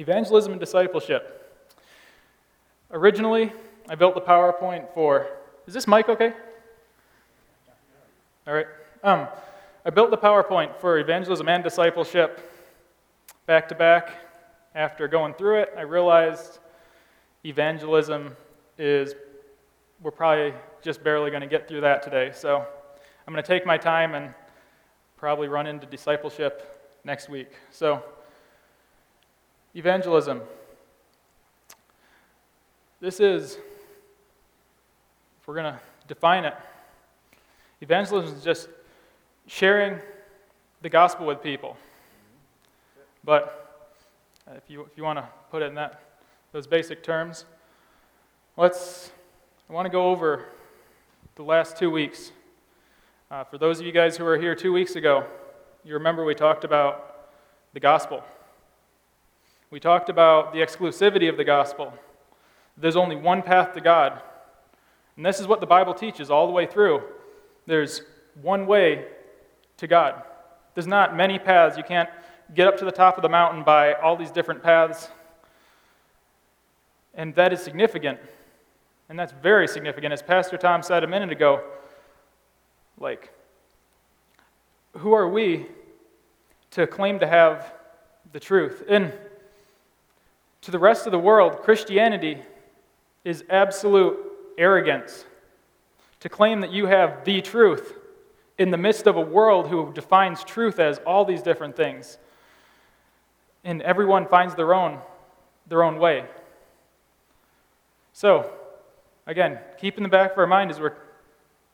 Evangelism and discipleship. Originally, I built the PowerPoint for. Is this mic okay? All right. Um, I built the PowerPoint for evangelism and discipleship back to back. After going through it, I realized evangelism is, we're probably just barely going to get through that today. So I'm going to take my time and probably run into discipleship next week. So, Evangelism. This is, if we're going to define it, evangelism is just sharing the gospel with people. But if you, if you want to put it in that, those basic terms, let's, I want to go over the last two weeks. Uh, for those of you guys who were here two weeks ago, you remember we talked about the gospel. We talked about the exclusivity of the gospel. There's only one path to God. And this is what the Bible teaches all the way through. There's one way to God. There's not many paths. You can't get up to the top of the mountain by all these different paths. And that is significant. And that's very significant. As Pastor Tom said a minute ago, like, who are we to claim to have the truth? And to the rest of the world, Christianity is absolute arrogance. To claim that you have the truth in the midst of a world who defines truth as all these different things. And everyone finds their own, their own way. So, again, keep in the back of our mind as we're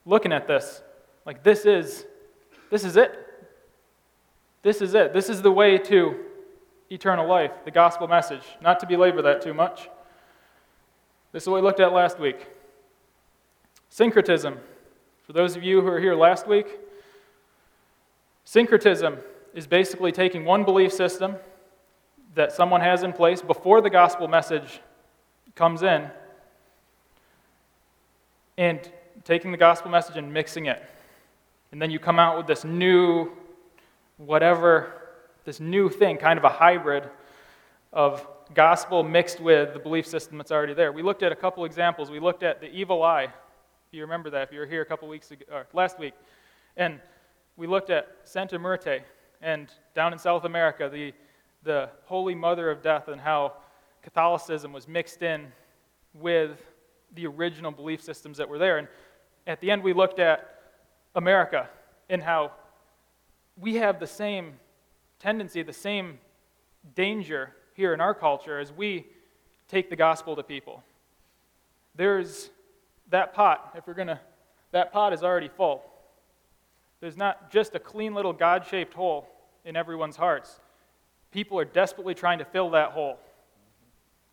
looking at this. Like this is this is it. This is it. This is the way to eternal life, the gospel message. Not to belabor that too much. This is what we looked at last week. Syncretism. For those of you who were here last week, syncretism is basically taking one belief system that someone has in place before the gospel message comes in and taking the gospel message and mixing it. And then you come out with this new, whatever this new thing, kind of a hybrid of gospel mixed with the belief system that's already there. We looked at a couple examples. We looked at the evil eye. If you remember that, if you were here a couple weeks ago, or last week. And we looked at Santa Muerte and down in South America, the, the Holy Mother of Death, and how Catholicism was mixed in with the original belief systems that were there. And at the end, we looked at America and how we have the same tendency, the same danger here in our culture as we take the gospel to people. There's that pot, if we're going to, that pot is already full. There's not just a clean little God shaped hole in everyone's hearts. People are desperately trying to fill that hole.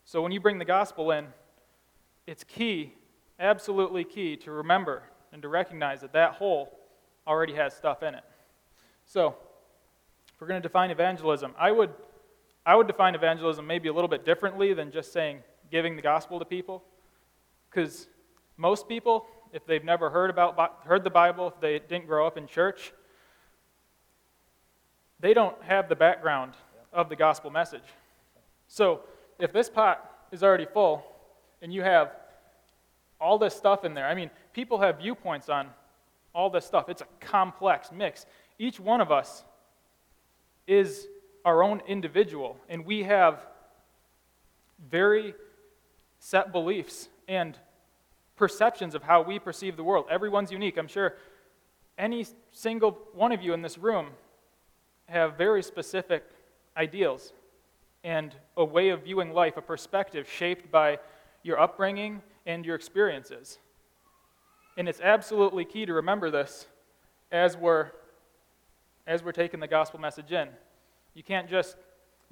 So when you bring the gospel in, it's key, absolutely key, to remember and to recognize that that hole already has stuff in it. So, we're going to define evangelism, I would, I would define evangelism maybe a little bit differently than just saying giving the gospel to people. Because most people, if they've never heard, about, heard the Bible, if they didn't grow up in church, they don't have the background of the gospel message. So if this pot is already full and you have all this stuff in there, I mean, people have viewpoints on all this stuff. It's a complex mix. Each one of us is our own individual, and we have very set beliefs and perceptions of how we perceive the world. Everyone's unique. I'm sure any single one of you in this room have very specific ideals and a way of viewing life, a perspective shaped by your upbringing and your experiences. And it's absolutely key to remember this as we're as we're taking the gospel message in. You can't just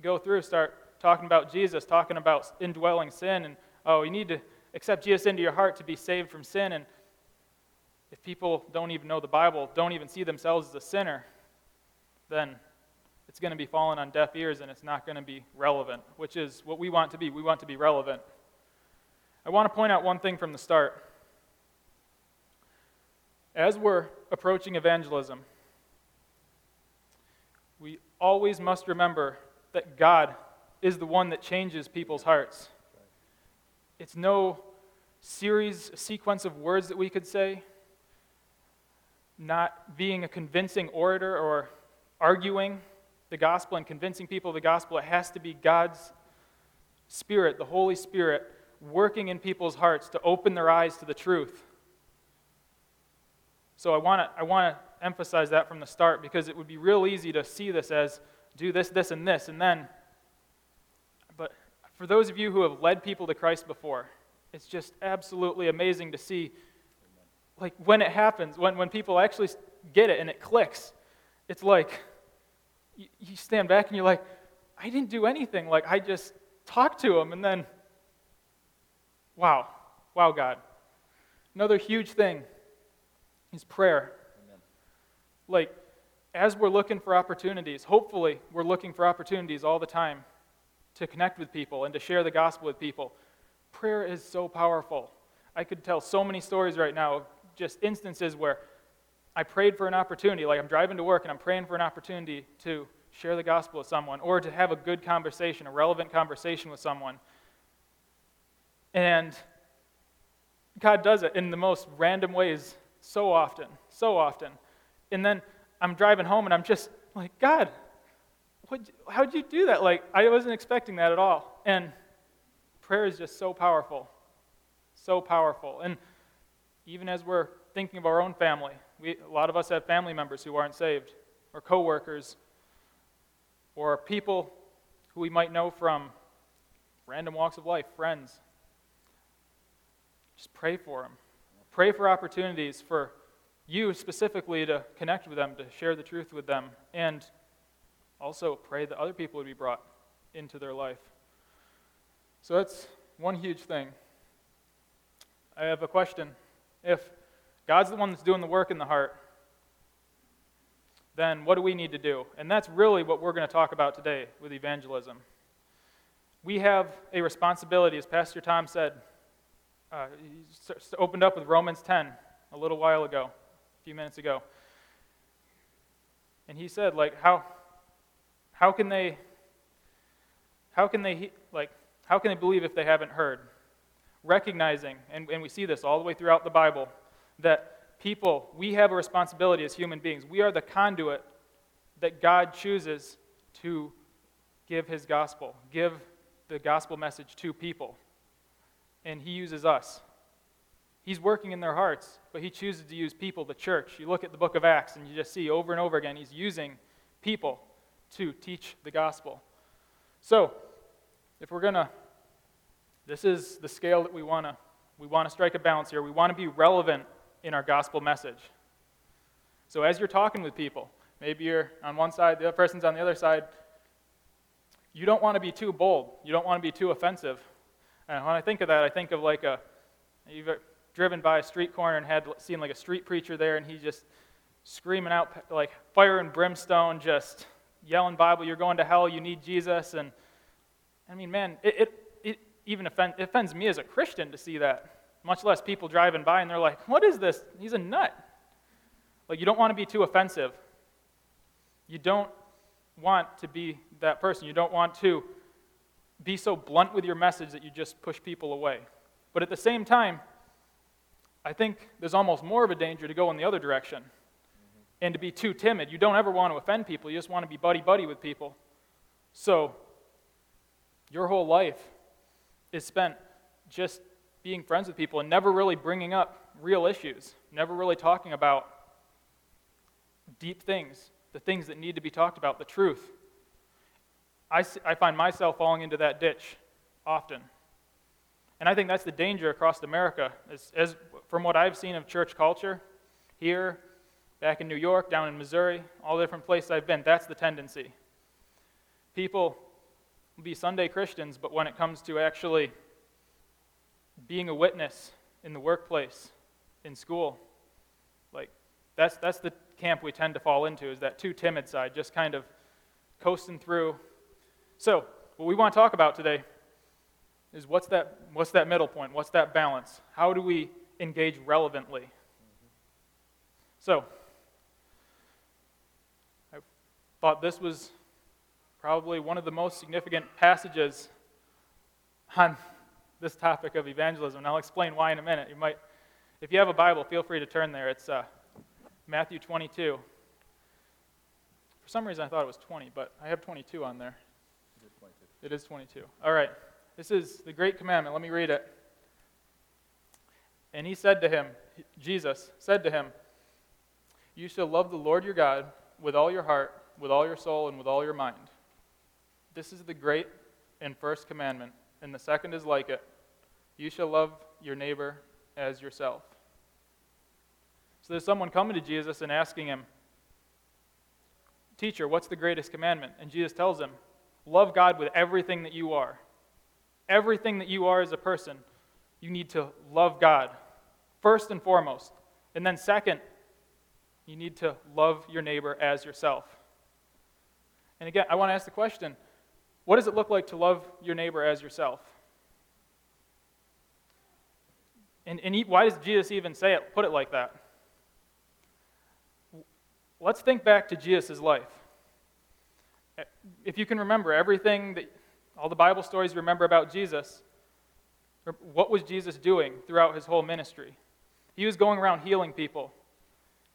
go through, start talking about Jesus, talking about indwelling sin, and oh, you need to accept Jesus into your heart to be saved from sin. And if people don't even know the Bible, don't even see themselves as a sinner, then it's going to be falling on deaf ears and it's not going to be relevant, which is what we want to be. We want to be relevant. I want to point out one thing from the start. As we're approaching evangelism, we always must remember that God is the one that changes people's hearts. It's no series, sequence of words that we could say, not being a convincing orator or arguing the gospel and convincing people of the gospel. It has to be God's Spirit, the Holy Spirit, working in people's hearts to open their eyes to the truth. So I want to I emphasize that from the start because it would be real easy to see this as do this, this, and this, and then. But for those of you who have led people to Christ before, it's just absolutely amazing to see, like when it happens, when when people actually get it and it clicks, it's like you, you stand back and you're like, I didn't do anything. Like I just talked to him, and then, wow, wow, God. Another huge thing is prayer. Like, as we're looking for opportunities, hopefully, we're looking for opportunities all the time to connect with people and to share the gospel with people. Prayer is so powerful. I could tell so many stories right now of just instances where I prayed for an opportunity, like I'm driving to work and I'm praying for an opportunity to share the gospel with someone or to have a good conversation, a relevant conversation with someone. And God does it in the most random ways so often, so often. And then I'm driving home and I'm just like, God, what, how'd you do that? Like, I wasn't expecting that at all. And prayer is just so powerful, so powerful. And even as we're thinking of our own family, we, a lot of us have family members who aren't saved, or coworkers, or people who we might know from random walks of life, friends. Just pray for them. Pray for opportunities for you specifically to connect with them, to share the truth with them, and also pray that other people would be brought into their life. So that's one huge thing. I have a question. If God's the one that's doing the work in the heart, then what do we need to do? And that's really what we're going to talk about today with evangelism. We have a responsibility, as Pastor Tom said, uh, he opened up with Romans 10 a little while ago, a few minutes ago. And he said, like, how, how can they, how can they, like, how can they believe if they haven't heard? Recognizing, and, and we see this all the way throughout the Bible, that people, we have a responsibility as human beings. We are the conduit that God chooses to give his gospel, give the gospel message to people and He uses us. He's working in their hearts, but He chooses to use people, the church. You look at the book of Acts, and you just see over and over again, He's using people to teach the gospel. So, if we're going to, this is the scale that we want to we want to strike a balance here. We want to be relevant in our gospel message. So as you're talking with people, maybe you're on one side, the other person's on the other side, you don't want to be too bold. You don't want to be too offensive. And when I think of that, I think of like a, driven by a street corner and had seen like a street preacher there, and he's just screaming out like fire and brimstone, just yelling Bible, you're going to hell, you need Jesus. And I mean, man, it, it, it even offend, it offends me as a Christian to see that, much less people driving by and they're like, what is this? He's a nut. Like, you don't want to be too offensive. You don't want to be that person. You don't want to be so blunt with your message that you just push people away. But at the same time, I think there's almost more of a danger to go in the other direction and to be too timid. You don't ever want to offend people, you just want to be buddy buddy with people. So, your whole life is spent just being friends with people and never really bringing up real issues, never really talking about deep things, the things that need to be talked about, the truth. I, I find myself falling into that ditch often. And I think that's the danger across America. As, as, from what I've seen of church culture, here, back in New York, down in Missouri, all the different places I've been, that's the tendency. People will be Sunday Christians, but when it comes to actually being a witness in the workplace, in school, like that's, that's the camp we tend to fall into, is that too timid side, just kind of coasting through, so, what we want to talk about today is what's that, what's that middle point? What's that balance? How do we engage relevantly? So, I thought this was probably one of the most significant passages on this topic of evangelism. And I'll explain why in a minute. You might, if you have a Bible, feel free to turn there. It's uh, Matthew 22. For some reason, I thought it was 20, but I have 22 on there. It is 22. It is 22. All right. This is the great commandment. Let me read it. And he said to him, Jesus said to him, You shall love the Lord your God with all your heart, with all your soul, and with all your mind. This is the great and first commandment, and the second is like it. You shall love your neighbor as yourself. So there's someone coming to Jesus and asking him, Teacher, what's the greatest commandment? And Jesus tells him, Love God with everything that you are. Everything that you are as a person, you need to love God first and foremost. And then, second, you need to love your neighbor as yourself. And again, I want to ask the question what does it look like to love your neighbor as yourself? And, and why does Jesus even say it, put it like that? Let's think back to Jesus' life. If you can remember everything that all the Bible stories you remember about Jesus, what was Jesus doing throughout his whole ministry? He was going around healing people,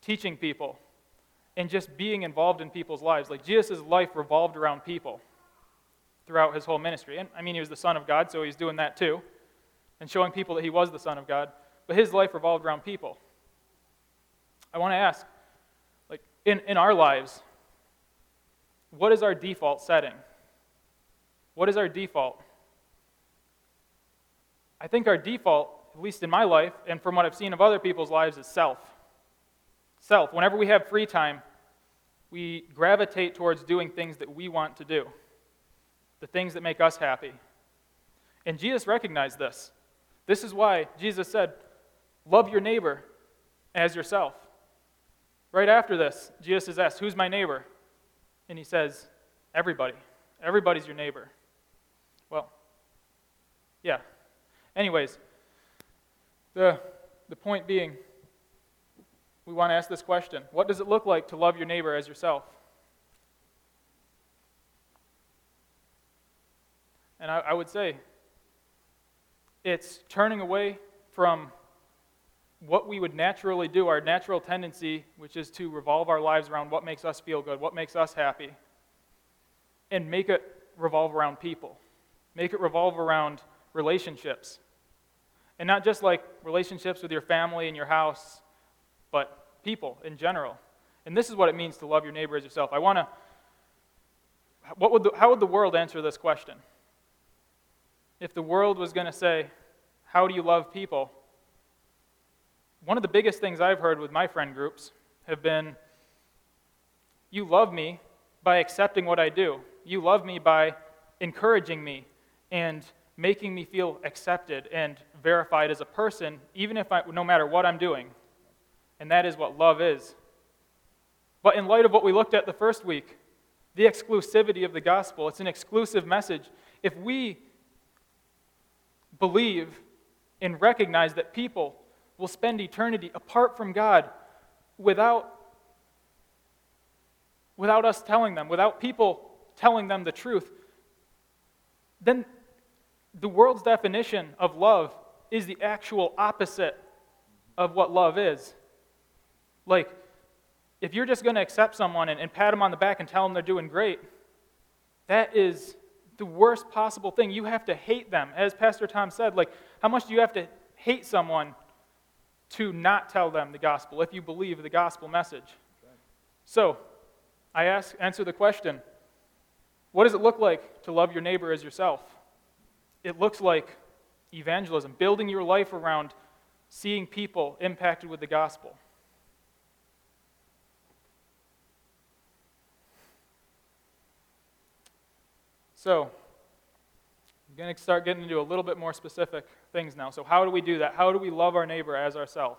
teaching people, and just being involved in people's lives. Like Jesus' life revolved around people throughout his whole ministry. And I mean, he was the Son of God, so he's doing that too, and showing people that he was the Son of God. But his life revolved around people. I want to ask, like, in, in our lives, what is our default setting? What is our default? I think our default, at least in my life, and from what I've seen of other people's lives, is self. Self. Whenever we have free time, we gravitate towards doing things that we want to do, the things that make us happy. And Jesus recognized this. This is why Jesus said, Love your neighbor as yourself. Right after this, Jesus is asked, Who's my neighbor? And he says, Everybody. Everybody's your neighbor. Yeah. Anyways, the, the point being, we want to ask this question What does it look like to love your neighbor as yourself? And I, I would say it's turning away from what we would naturally do, our natural tendency, which is to revolve our lives around what makes us feel good, what makes us happy, and make it revolve around people. Make it revolve around relationships. And not just like relationships with your family and your house, but people in general. And this is what it means to love your neighbor as yourself. I want to. What would the, how would the world answer this question? If the world was going to say, How do you love people? One of the biggest things I've heard with my friend groups have been, You love me by accepting what I do. You love me by encouraging me and making me feel accepted and verified as a person, even if I, no matter what I'm doing. And that is what love is. But in light of what we looked at the first week, the exclusivity of the gospel, it's an exclusive message. If we believe and recognize that people will spend eternity apart from God without, without us telling them, without people telling them the truth, then the world's definition of love is the actual opposite of what love is. Like, if you're just going to accept someone and, and pat them on the back and tell them they're doing great, that is the worst possible thing. You have to hate them. As Pastor Tom said, like, how much do you have to hate someone to not tell them the gospel if you believe the gospel message? So, I ask, answer the question what does it look like to love your neighbor as yourself? It looks like evangelism, building your life around seeing people impacted with the gospel. So, I'm going to start getting into a little bit more specific things now. So, how do we do that? How do we love our neighbor as ourselves?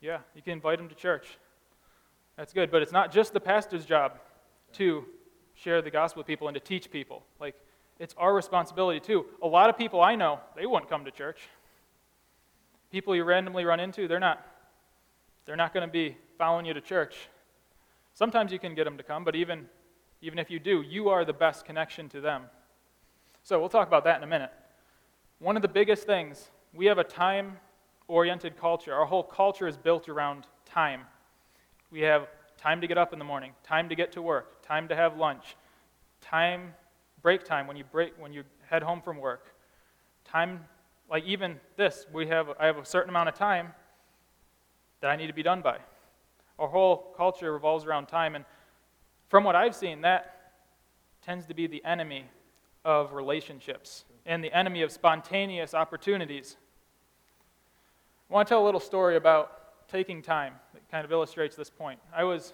Yeah, you can invite them to church. That's good, but it's not just the pastor's job to share the gospel with people and to teach people. Like, it's our responsibility too. A lot of people I know, they wouldn't come to church. People you randomly run into, they're not they're not going to be following you to church. Sometimes you can get them to come, but even, even if you do, you are the best connection to them. So we'll talk about that in a minute. One of the biggest things, we have a time oriented culture. Our whole culture is built around time. We have time to get up in the morning, time to get to work, time to have lunch, time, break time when you, break, when you head home from work, time, like even this, we have, I have a certain amount of time that I need to be done by. Our whole culture revolves around time, and from what I've seen, that tends to be the enemy of relationships and the enemy of spontaneous opportunities. I want to tell a little story about taking time that kind of illustrates this point. I was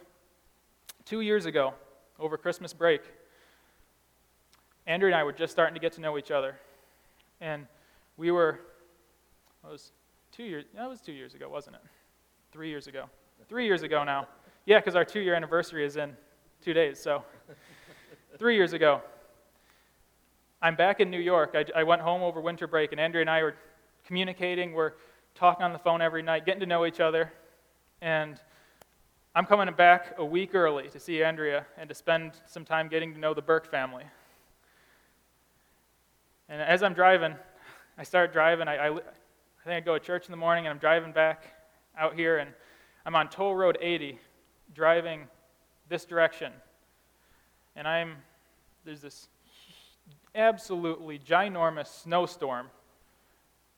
two years ago, over Christmas break, Andrea and I were just starting to get to know each other. And we were, it was two years, that was two years ago, wasn't it? Three years ago. Three years ago now. Yeah, because our two year anniversary is in two days, so three years ago. I'm back in New York. I, I went home over winter break, and Andrea and I were communicating. We're talking on the phone every night, getting to know each other. And I'm coming back a week early to see Andrea and to spend some time getting to know the Burke family. And as I'm driving, I start driving. I, I, I think I go to church in the morning, and I'm driving back out here, and I'm on Toll Road 80, driving this direction. And I'm, there's this absolutely ginormous snowstorm.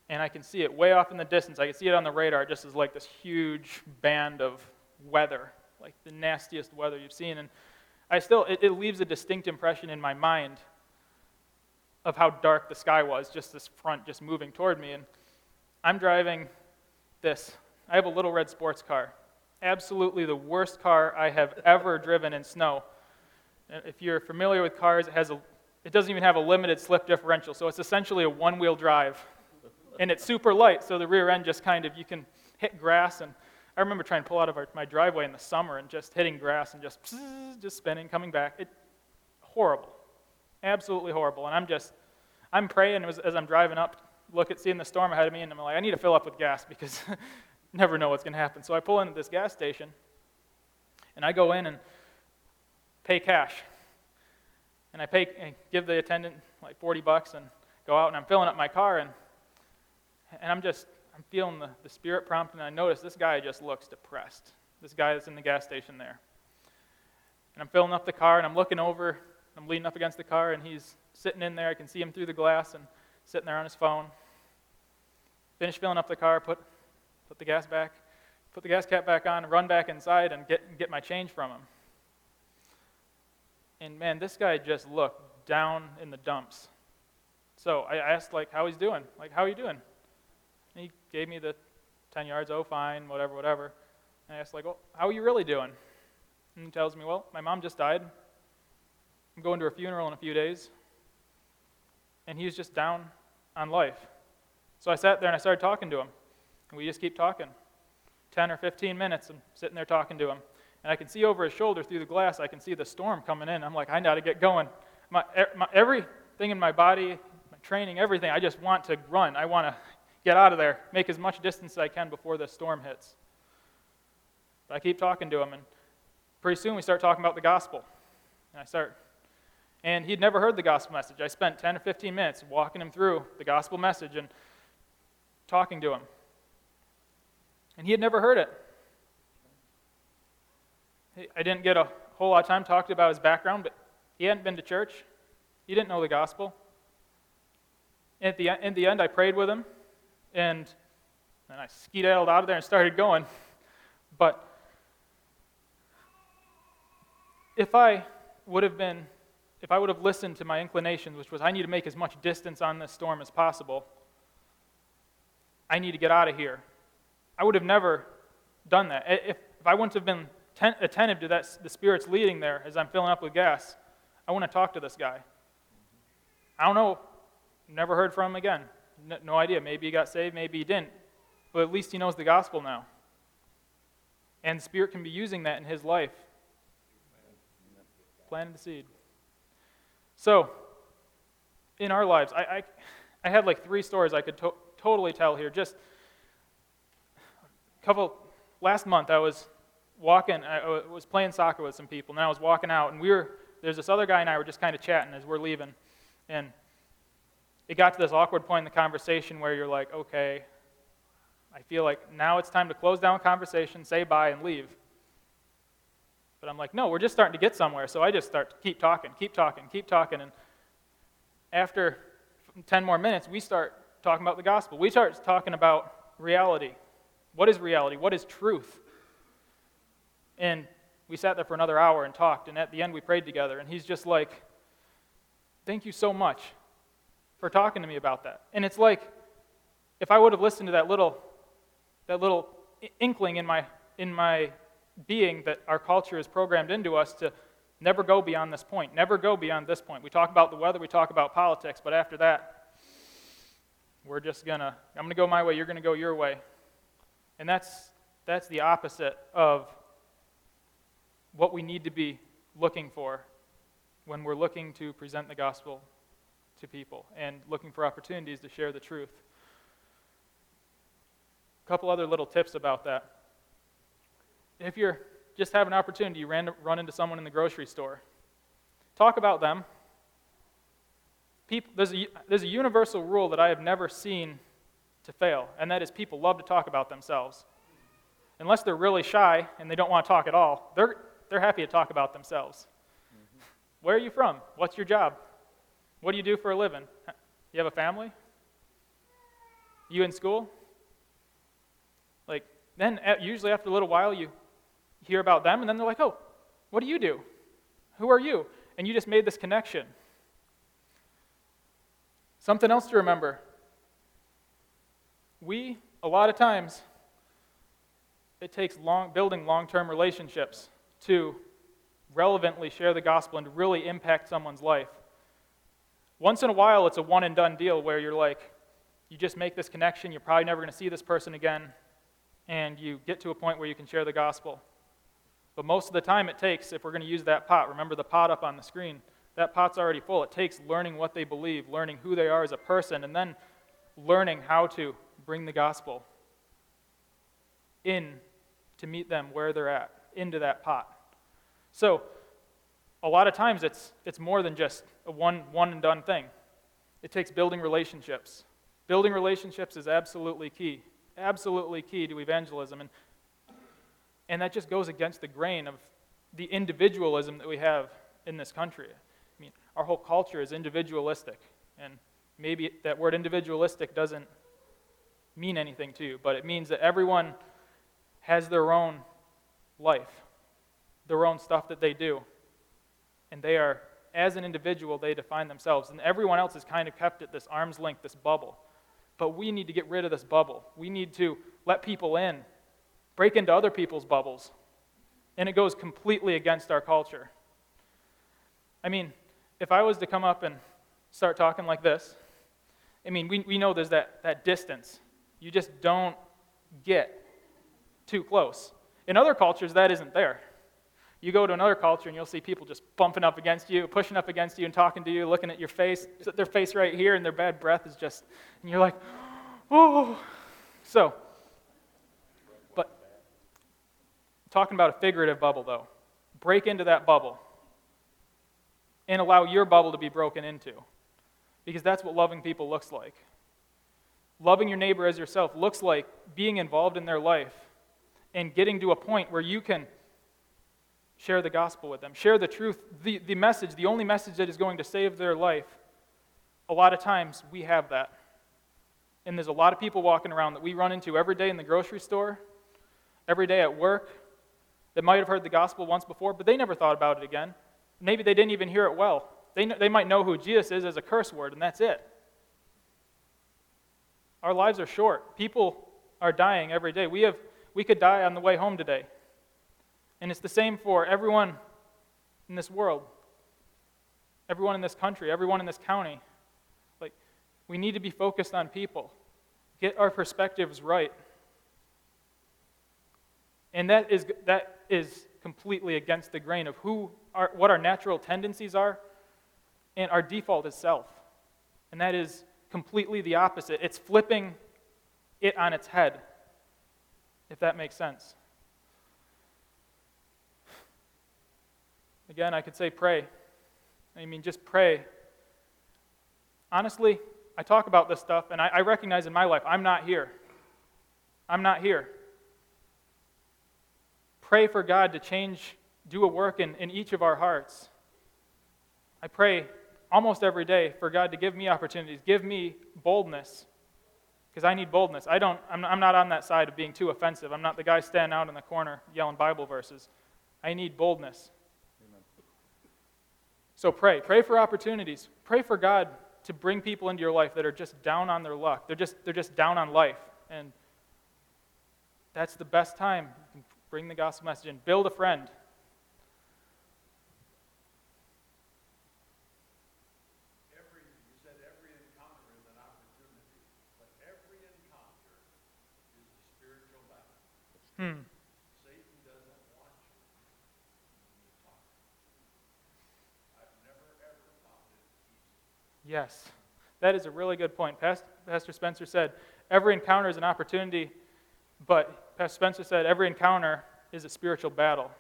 And I can see it way off in the distance. I can see it on the radar just as like this huge band of weather, like the nastiest weather you've seen. And I still, it, it leaves a distinct impression in my mind of how dark the sky was, just this front just moving toward me. And I'm driving this. I have a little red sports car. Absolutely the worst car I have ever driven in snow. If you're familiar with cars, it has a it doesn't even have a limited slip differential, so it's essentially a one wheel drive. And it's super light, so the rear end just kind of, you can hit grass. And I remember trying to pull out of our, my driveway in the summer and just hitting grass and just, just spinning, coming back. It, horrible. Absolutely horrible. And I'm just, I'm praying as, as I'm driving up, look at seeing the storm ahead of me, and I'm like, I need to fill up with gas because never know what's going to happen. So I pull into this gas station, and I go in and pay cash and I pay and give the attendant like 40 bucks and go out and I'm filling up my car and and I'm just I'm feeling the, the spirit prompt and I notice this guy just looks depressed. This guy that's in the gas station there. And I'm filling up the car and I'm looking over, I'm leaning up against the car and he's sitting in there. I can see him through the glass and sitting there on his phone. Finish filling up the car, put put the gas back, put the gas cap back on, run back inside and get get my change from him. And man, this guy just looked down in the dumps. So I asked, like, how he's doing. Like, how are you doing? And he gave me the 10 yards, oh, fine, whatever, whatever. And I asked, like, well, how are you really doing? And he tells me, well, my mom just died. I'm going to her funeral in a few days. And he was just down on life. So I sat there and I started talking to him. And we just keep talking. 10 or 15 minutes, I'm sitting there talking to him. And I can see over his shoulder through the glass, I can see the storm coming in. I'm like, I got to get going. My, my, everything in my body, my training, everything, I just want to run. I want to get out of there, make as much distance as I can before the storm hits. But I keep talking to him, and pretty soon we start talking about the gospel. And I start, and he'd never heard the gospel message. I spent 10 or 15 minutes walking him through the gospel message and talking to him. And he had never heard it. I didn't get a whole lot of time talking about his background, but he hadn't been to church. He didn't know the gospel. And at the, in the end, I prayed with him, and then I skedaddled out of there and started going. But if I would have been, if I would have listened to my inclinations, which was I need to make as much distance on this storm as possible, I need to get out of here, I would have never done that. If, if I wouldn't have been attentive to that, the Spirit's leading there as I'm filling up with gas. I want to talk to this guy. I don't know. Never heard from him again. No, no idea. Maybe he got saved, maybe he didn't. But at least he knows the gospel now. And Spirit can be using that in his life. Planted the seed. So, in our lives, I, I, I had like three stories I could to- totally tell here. Just a couple, last month I was walking, I was playing soccer with some people, and I was walking out, and we were, there's this other guy and I were just kind of chatting as we're leaving. And it got to this awkward point in the conversation where you're like, okay, I feel like now it's time to close down conversation, say bye, and leave. But I'm like, no, we're just starting to get somewhere. So I just start to keep talking, keep talking, keep talking. And after 10 more minutes, we start talking about the gospel. We start talking about reality. What is reality? What is truth? And we sat there for another hour and talked. And at the end, we prayed together. And he's just like, thank you so much for talking to me about that. And it's like, if I would have listened to that little, that little inkling in my, in my being that our culture is programmed into us to never go beyond this point, never go beyond this point. We talk about the weather, we talk about politics, but after that, we're just gonna, I'm gonna go my way, you're gonna go your way. And that's, that's the opposite of what we need to be looking for when we're looking to present the gospel to people and looking for opportunities to share the truth. A couple other little tips about that. If you're just have an opportunity, you ran, run into someone in the grocery store, talk about them. People, there's, a, there's a universal rule that I have never seen to fail, and that is people love to talk about themselves. Unless they're really shy and they don't want to talk at all, they're, they're happy to talk about themselves. Mm-hmm. Where are you from? What's your job? What do you do for a living? You have a family? You in school? Like, then uh, usually after a little while, you hear about them, and then they're like, oh, what do you do? Who are you? And you just made this connection. Something else to remember. We, a lot of times, it takes long, building long term relationships to relevantly share the gospel and to really impact someone's life. Once in a while, it's a one and done deal where you're like, you just make this connection, you're probably never going to see this person again, and you get to a point where you can share the gospel. But most of the time, it takes, if we're going to use that pot, remember the pot up on the screen, that pot's already full. It takes learning what they believe, learning who they are as a person, and then learning how to bring the gospel in to meet them where they're at, into that pot. So, a lot of times it's, it's more than just a one, one and done thing. It takes building relationships. Building relationships is absolutely key, absolutely key to evangelism. And, and that just goes against the grain of the individualism that we have in this country. I mean, our whole culture is individualistic. And maybe that word individualistic doesn't mean anything to you, but it means that everyone has their own life, their own stuff that they do and they are, as an individual, they define themselves. And everyone else is kind of kept at this arm's length, this bubble. But we need to get rid of this bubble. We need to let people in, break into other people's bubbles. And it goes completely against our culture. I mean, if I was to come up and start talking like this, I mean, we, we know there's that, that distance. You just don't get too close. In other cultures, that isn't there. You go to another culture and you'll see people just bumping up against you, pushing up against you, and talking to you, looking at your face, their face right here, and their bad breath is just, and you're like, oh. So, but talking about a figurative bubble, though, break into that bubble and allow your bubble to be broken into. Because that's what loving people looks like. Loving your neighbor as yourself looks like being involved in their life and getting to a point where you can Share the gospel with them. Share the truth, the, the message, the only message that is going to save their life. A lot of times we have that. And there's a lot of people walking around that we run into every day in the grocery store, every day at work, that might have heard the gospel once before, but they never thought about it again. Maybe they didn't even hear it well. They, they might know who Jesus is as a curse word, and that's it. Our lives are short. People are dying every day. We, have, we could die on the way home today. And it's the same for everyone in this world, everyone in this country, everyone in this county. Like, we need to be focused on people, get our perspectives right. And that is, that is completely against the grain of who our, what our natural tendencies are, and our default is self. And that is completely the opposite. It's flipping it on its head, if that makes sense. Again, I could say pray. I mean, just pray. Honestly, I talk about this stuff, and I, I recognize in my life I'm not here. I'm not here. Pray for God to change, do a work in, in each of our hearts. I pray almost every day for God to give me opportunities, give me boldness, because I need boldness. I don't, I'm, I'm not on that side of being too offensive. I'm not the guy standing out in the corner yelling Bible verses. I need boldness. So pray. Pray for opportunities. Pray for God to bring people into your life that are just down on their luck. They're just, they're just down on life. And that's the best time. You can bring the gospel message in. Build a friend. Hmm. Satan doesn't want you to talk. I've never ever found it easy. Yes, that is a really good point. Pastor Spencer said, every encounter is an opportunity, but Pastor Spencer said, every encounter is a spiritual battle.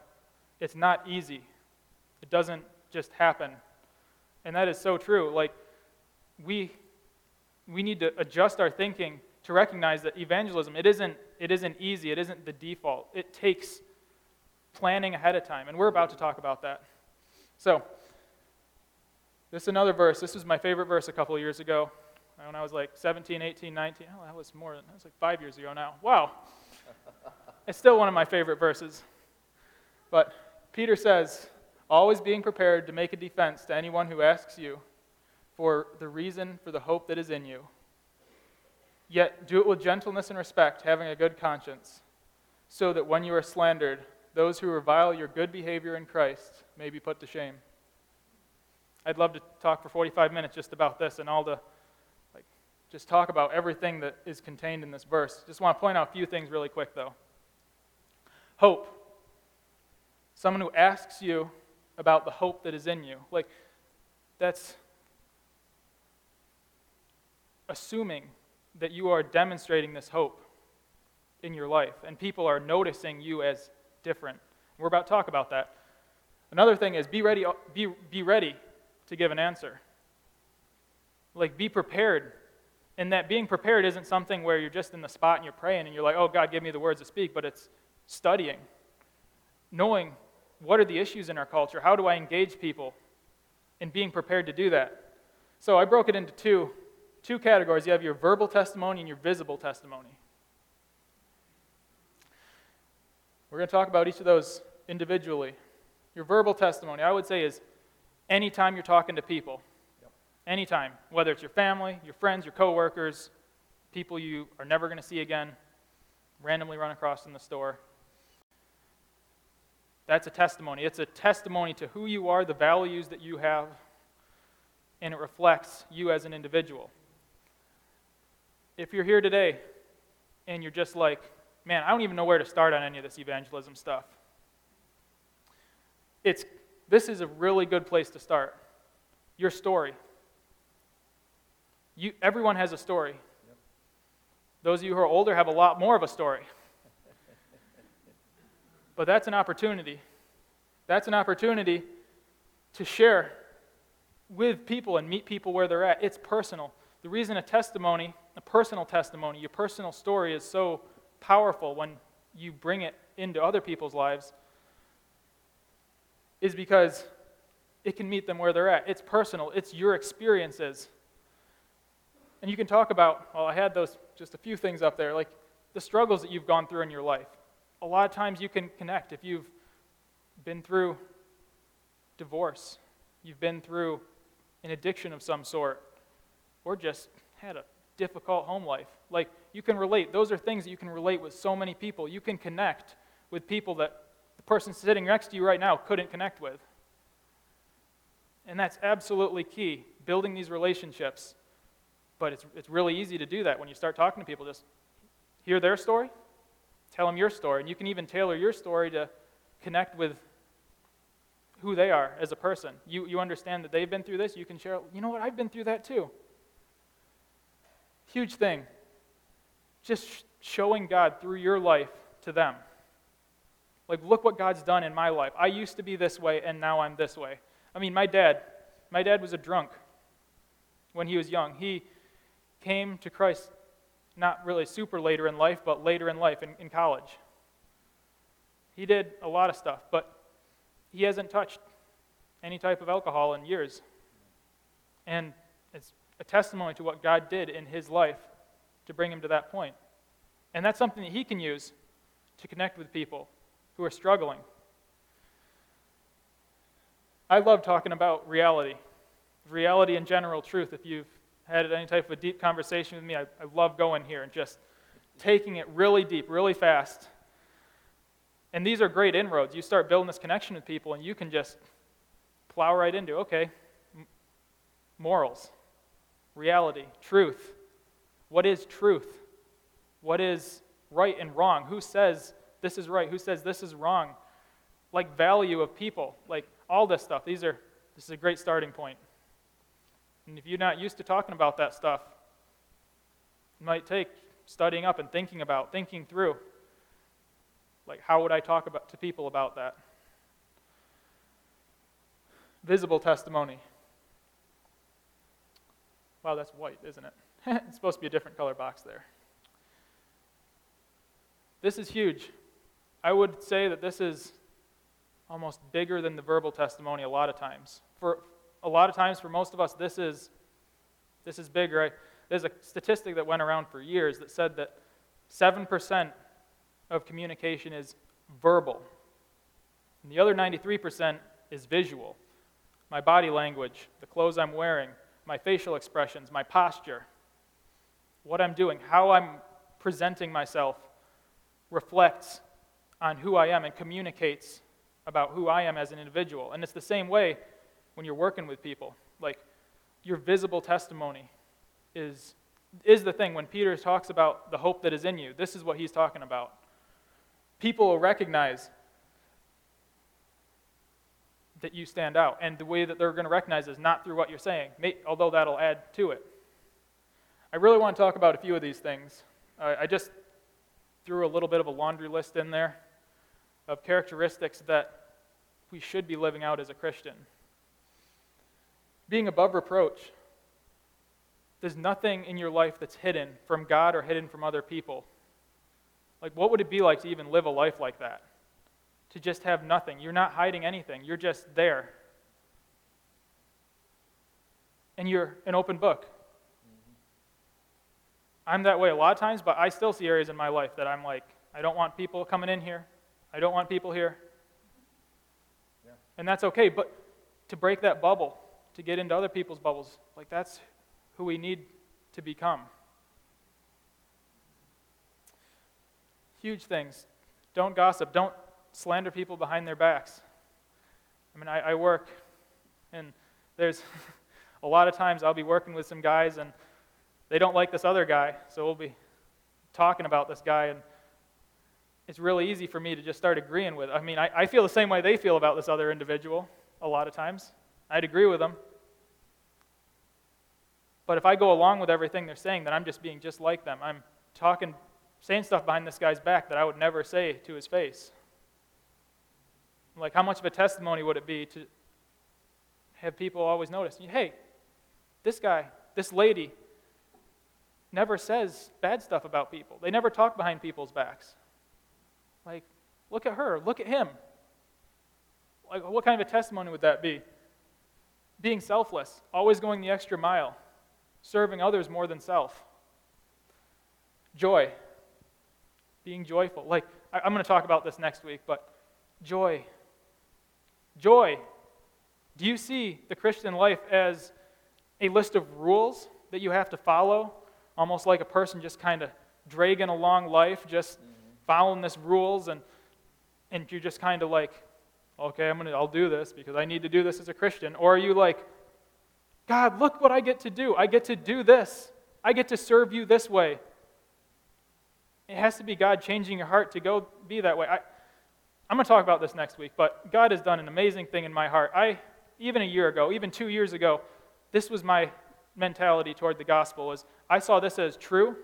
It's not easy, it doesn't just happen. And that is so true. Like, we, we need to adjust our thinking to recognize that evangelism, it isn't, it isn't easy, it isn't the default. It takes planning ahead of time, and we're about to talk about that. So, this is another verse. This was my favorite verse a couple of years ago when I was like 17, 18, 19. Oh, that was more than, that was like five years ago now. Wow. it's still one of my favorite verses. But Peter says, always being prepared to make a defense to anyone who asks you for the reason for the hope that is in you Yet do it with gentleness and respect, having a good conscience, so that when you are slandered, those who revile your good behavior in Christ may be put to shame. I'd love to talk for 45 minutes just about this and all the, like, just talk about everything that is contained in this verse. Just want to point out a few things really quick, though. Hope. Someone who asks you about the hope that is in you. Like, that's assuming that you are demonstrating this hope in your life, and people are noticing you as different. We're about to talk about that. Another thing is be ready, be, be ready to give an answer. Like, be prepared. And that being prepared isn't something where you're just in the spot and you're praying and you're like, oh, God, give me the words to speak, but it's studying, knowing what are the issues in our culture, how do I engage people, and being prepared to do that. So I broke it into two two categories you have your verbal testimony and your visible testimony. We're going to talk about each of those individually. Your verbal testimony, I would say, is anytime you're talking to people. Anytime, whether it's your family, your friends, your coworkers, people you are never going to see again, randomly run across in the store. That's a testimony. It's a testimony to who you are, the values that you have, and it reflects you as an individual if you're here today and you're just like, man, I don't even know where to start on any of this evangelism stuff, it's, this is a really good place to start. Your story. You, everyone has a story. Yep. Those of you who are older have a lot more of a story. but that's an opportunity. That's an opportunity to share with people and meet people where they're at. It's personal. The reason a testimony a personal testimony, your personal story is so powerful when you bring it into other people's lives, is because it can meet them where they're at. It's personal, it's your experiences. And you can talk about, well, I had those, just a few things up there, like the struggles that you've gone through in your life. A lot of times you can connect if you've been through divorce, you've been through an addiction of some sort, or just had a difficult home life. Like, you can relate. Those are things that you can relate with so many people. You can connect with people that person sitting next to you right now couldn't connect with. And that's absolutely key, building these relationships. But it's, it's really easy to do that when you start talking to people. Just hear their story, tell them your story. And you can even tailor your story to connect with who they are as a person. You, you understand that they've been through this, you can share, you know what, I've been through that too. Huge thing. Just showing God through your life to them. Like, look what God's done in my life. I used to be this way, and now I'm this way. I mean, my dad, my dad was a drunk when he was young. He came to Christ not really super later in life, but later in life in, in college. He did a lot of stuff, but he hasn't touched any type of alcohol in years. And it's a testimony to what God did in his life to bring him to that point. And that's something that he can use to connect with people who are struggling. I love talking about reality, reality and general truth. If you've had any type of a deep conversation with me, I, I love going here and just taking it really deep, really fast. And these are great inroads. You start building this connection with people, and you can just plow right into okay, morals, reality, truth. What is truth? What is right and wrong? Who says this is right? Who says this is wrong? Like value of people, like all this stuff. These are this is a great starting point. And if you're not used to talking about that stuff, it might take studying up and thinking about, thinking through. Like how would I talk about to people about that? Visible testimony. Wow, that's white, isn't it? it's supposed to be a different color box there. This is huge. I would say that this is almost bigger than the verbal testimony a lot of times. For a lot of times, for most of us, this is, this is bigger. I, there's a statistic that went around for years that said that 7% of communication is verbal, and the other 93% is visual. My body language, the clothes I'm wearing, my facial expressions, my posture, what I'm doing, how I'm presenting myself reflects on who I am and communicates about who I am as an individual. And it's the same way when you're working with people. Like, your visible testimony is, is the thing. When Peter talks about the hope that is in you, this is what he's talking about. People will recognize that you stand out. And the way that they're going to recognize is not through what you're saying, although that'll add to it. I really want to talk about a few of these things. I just threw a little bit of a laundry list in there of characteristics that we should be living out as a Christian. Being above reproach. There's nothing in your life that's hidden from God or hidden from other people. Like, what would it be like to even live a life like that? To just have nothing. You're not hiding anything, you're just there. And you're an open book. I'm that way a lot of times, but I still see areas in my life that I'm like, I don't want people coming in here. I don't want people here. Yeah. And that's okay, but to break that bubble, to get into other people's bubbles, like that's who we need to become. Huge things. Don't gossip. Don't slander people behind their backs. I mean, I, I work, and there's a lot of times I'll be working with some guys, and they don't like this other guy, so we'll be talking about this guy, and it's really easy for me to just start agreeing with. I mean, I, I feel the same way they feel about this other individual a lot of times. I'd agree with them. But if I go along with everything they're saying, then I'm just being just like them. I'm talking, saying stuff behind this guy's back that I would never say to his face. Like, how much of a testimony would it be to have people always notice, hey, this guy, this lady, never says bad stuff about people. They never talk behind people's backs. Like, look at her, look at him. Like, what kind of a testimony would that be? Being selfless, always going the extra mile, serving others more than self. Joy, being joyful. Like, I, am going to talk about this next week, but joy. Joy. Do you see the Christian life as a list of rules that you have to follow almost like a person just kind of dragging along life, just. Following this rules, and, and you're just kind of like, okay, I'm gonna, I'll do this because I need to do this as a Christian. Or are you like, God, look what I get to do. I get to do this. I get to serve you this way. It has to be God changing your heart to go be that way. I, I'm going to talk about this next week, but God has done an amazing thing in my heart. I, even a year ago, even two years ago, this was my mentality toward the gospel was I saw this as true,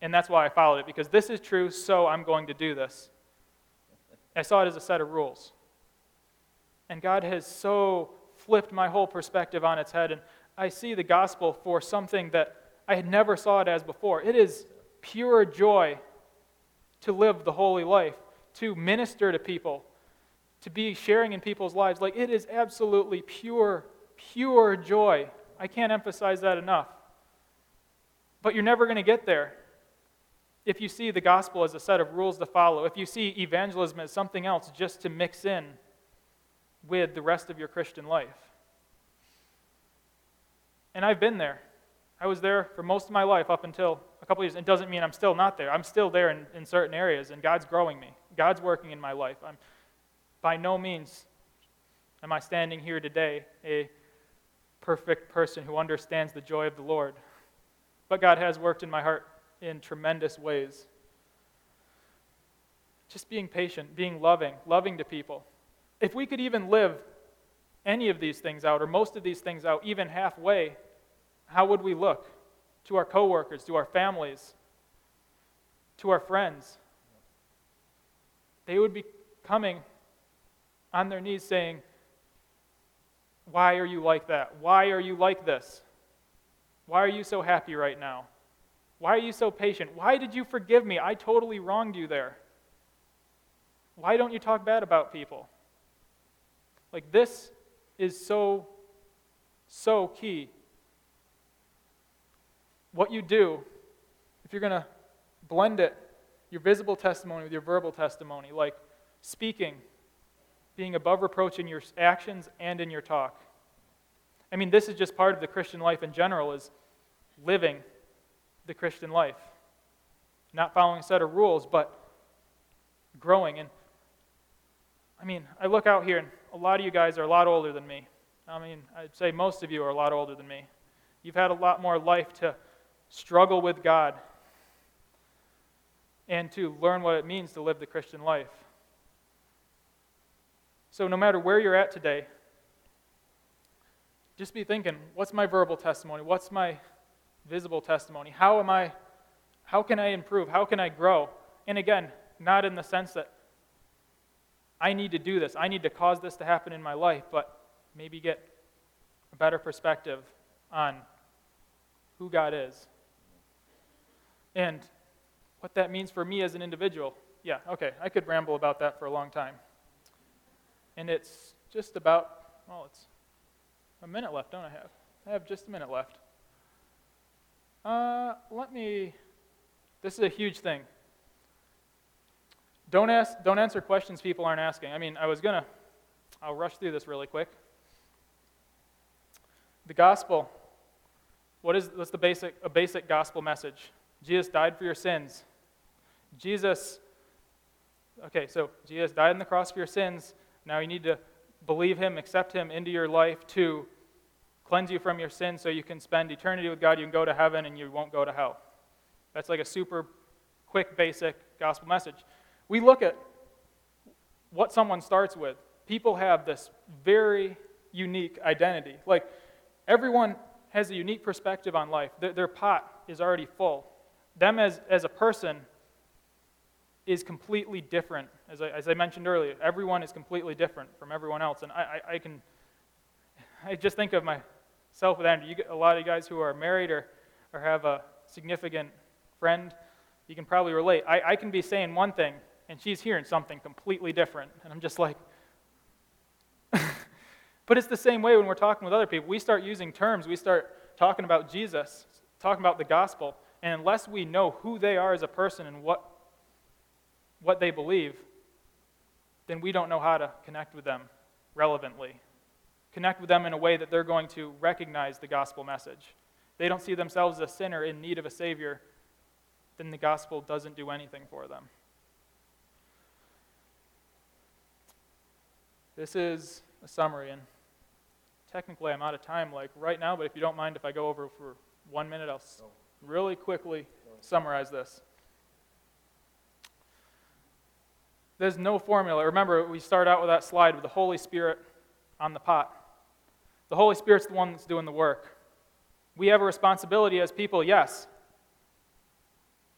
and that's why I followed it, because this is true, so I'm going to do this. I saw it as a set of rules. And God has so flipped my whole perspective on its head, and I see the gospel for something that I had never saw it as before. It is pure joy to live the holy life, to minister to people, to be sharing in people's lives. Like it is absolutely pure, pure joy. I can't emphasize that enough. But you're never going to get there if you see the gospel as a set of rules to follow, if you see evangelism as something else just to mix in with the rest of your Christian life. And I've been there. I was there for most of my life up until a couple years. It doesn't mean I'm still not there. I'm still there in, in certain areas, and God's growing me. God's working in my life. I'm by no means am I standing here today a perfect person who understands the joy of the Lord. But God has worked in my heart in tremendous ways. Just being patient, being loving, loving to people. If we could even live any of these things out, or most of these things out, even halfway, how would we look to our coworkers, to our families, to our friends? They would be coming on their knees saying, Why are you like that? Why are you like this? Why are you so happy right now? Why are you so patient? Why did you forgive me? I totally wronged you there. Why don't you talk bad about people? Like, this is so, so key. What you do, if you're going to blend it, your visible testimony with your verbal testimony, like speaking, being above reproach in your actions and in your talk. I mean, this is just part of the Christian life in general, is living the Christian life. Not following a set of rules, but growing. And I mean, I look out here, and a lot of you guys are a lot older than me. I mean, I'd say most of you are a lot older than me. You've had a lot more life to struggle with God and to learn what it means to live the Christian life. So, no matter where you're at today, just be thinking what's my verbal testimony? What's my visible testimony. How am I how can I improve? How can I grow? And again, not in the sense that I need to do this. I need to cause this to happen in my life, but maybe get a better perspective on who God is. And what that means for me as an individual. Yeah, okay, I could ramble about that for a long time. And it's just about, well, it's a minute left, don't I have? I have just a minute left. Uh, let me, this is a huge thing. Don't, ask, don't answer questions people aren't asking. I mean, I was to, I'll rush through this really quick. The gospel, what is, what's the basic, a basic gospel message? Jesus died for your sins. Jesus, okay, so Jesus died on the cross for your sins. Now you need to believe him, accept him into your life to cleanse you from your sins so you can spend eternity with God. You can go to heaven and you won't go to hell. That's like a super quick, basic gospel message. We look at what someone starts with. People have this very unique identity. Like, everyone has a unique perspective on life. Their, their pot is already full. Them as, as a person is completely different. As I, as I mentioned earlier, everyone is completely different from everyone else. And I, I, I can, I just think of my, self with Andrea. You get a lot of you guys who are married or, or have a significant friend, you can probably relate. I, I can be saying one thing, and she's hearing something completely different. And I'm just like, but it's the same way when we're talking with other people. We start using terms, we start talking about Jesus, talking about the gospel, and unless we know who they are as a person and what, what they believe, then we don't know how to connect with them relevantly connect with them in a way that they're going to recognize the gospel message. They don't see themselves as a sinner in need of a Savior, then the gospel doesn't do anything for them. This is a summary, and technically I'm out of time like right now, but if you don't mind if I go over for one minute, I'll really quickly summarize this. There's no formula. Remember, we start out with that slide with the Holy Spirit on the pot. The Holy Spirit's the one that's doing the work. We have a responsibility as people, yes.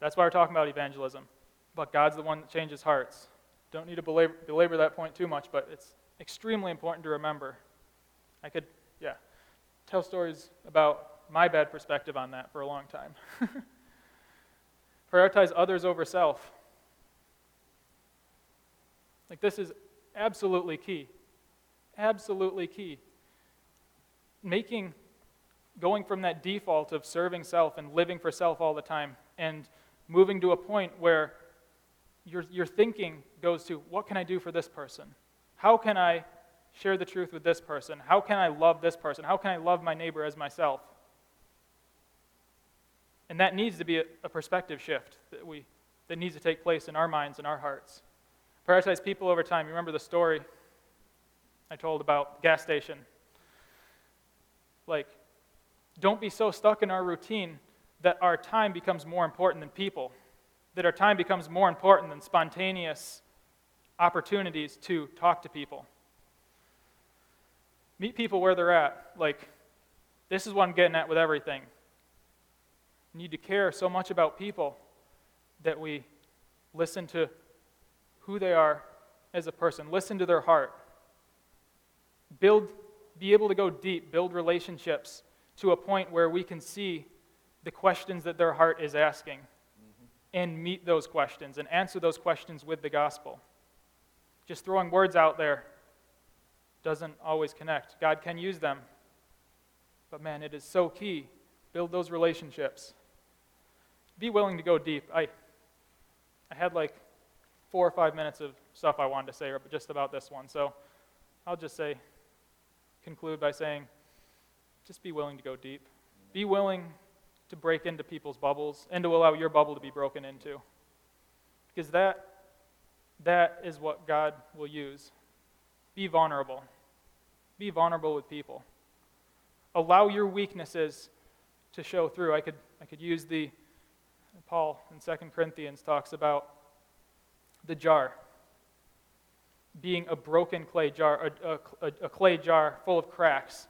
That's why we're talking about evangelism. But God's the one that changes hearts. don't need to belabor, belabor that point too much, but it's extremely important to remember. I could, yeah, tell stories about my bad perspective on that for a long time. Prioritize others over self. Like, this is absolutely key. Absolutely key. Making, going from that default of serving self and living for self all the time and moving to a point where your, your thinking goes to what can I do for this person? How can I share the truth with this person? How can I love this person? How can I love my neighbor as myself? And that needs to be a, a perspective shift that, we, that needs to take place in our minds and our hearts. Prioritize people over time. You remember the story I told about the gas station. Like, don't be so stuck in our routine that our time becomes more important than people, that our time becomes more important than spontaneous opportunities to talk to people. Meet people where they're at. Like, this is what I'm getting at with everything. We need to care so much about people that we listen to who they are as a person, listen to their heart, build, be able to go deep, build relationships to a point where we can see the questions that their heart is asking mm-hmm. and meet those questions and answer those questions with the gospel. Just throwing words out there doesn't always connect. God can use them. But man, it is so key. Build those relationships. Be willing to go deep. I, I had like four or five minutes of stuff I wanted to say just about this one. So I'll just say, conclude by saying, just be willing to go deep. Be willing to break into people's bubbles and to allow your bubble to be broken into. Because that, that is what God will use. Be vulnerable. Be vulnerable with people. Allow your weaknesses to show through. I could, I could use the, Paul in 2 Corinthians talks about the jar being a broken clay jar, a, a, a clay jar full of cracks.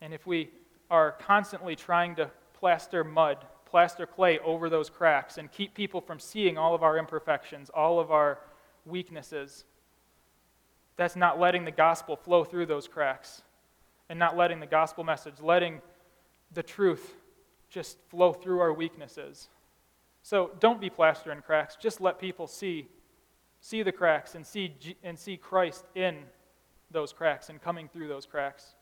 And if we are constantly trying to plaster mud, plaster clay over those cracks, and keep people from seeing all of our imperfections, all of our weaknesses, that's not letting the gospel flow through those cracks and not letting the gospel message, letting the truth just flow through our weaknesses. So don't be plastering cracks. Just let people see, see the cracks and see, and see Christ in those cracks and coming through those cracks.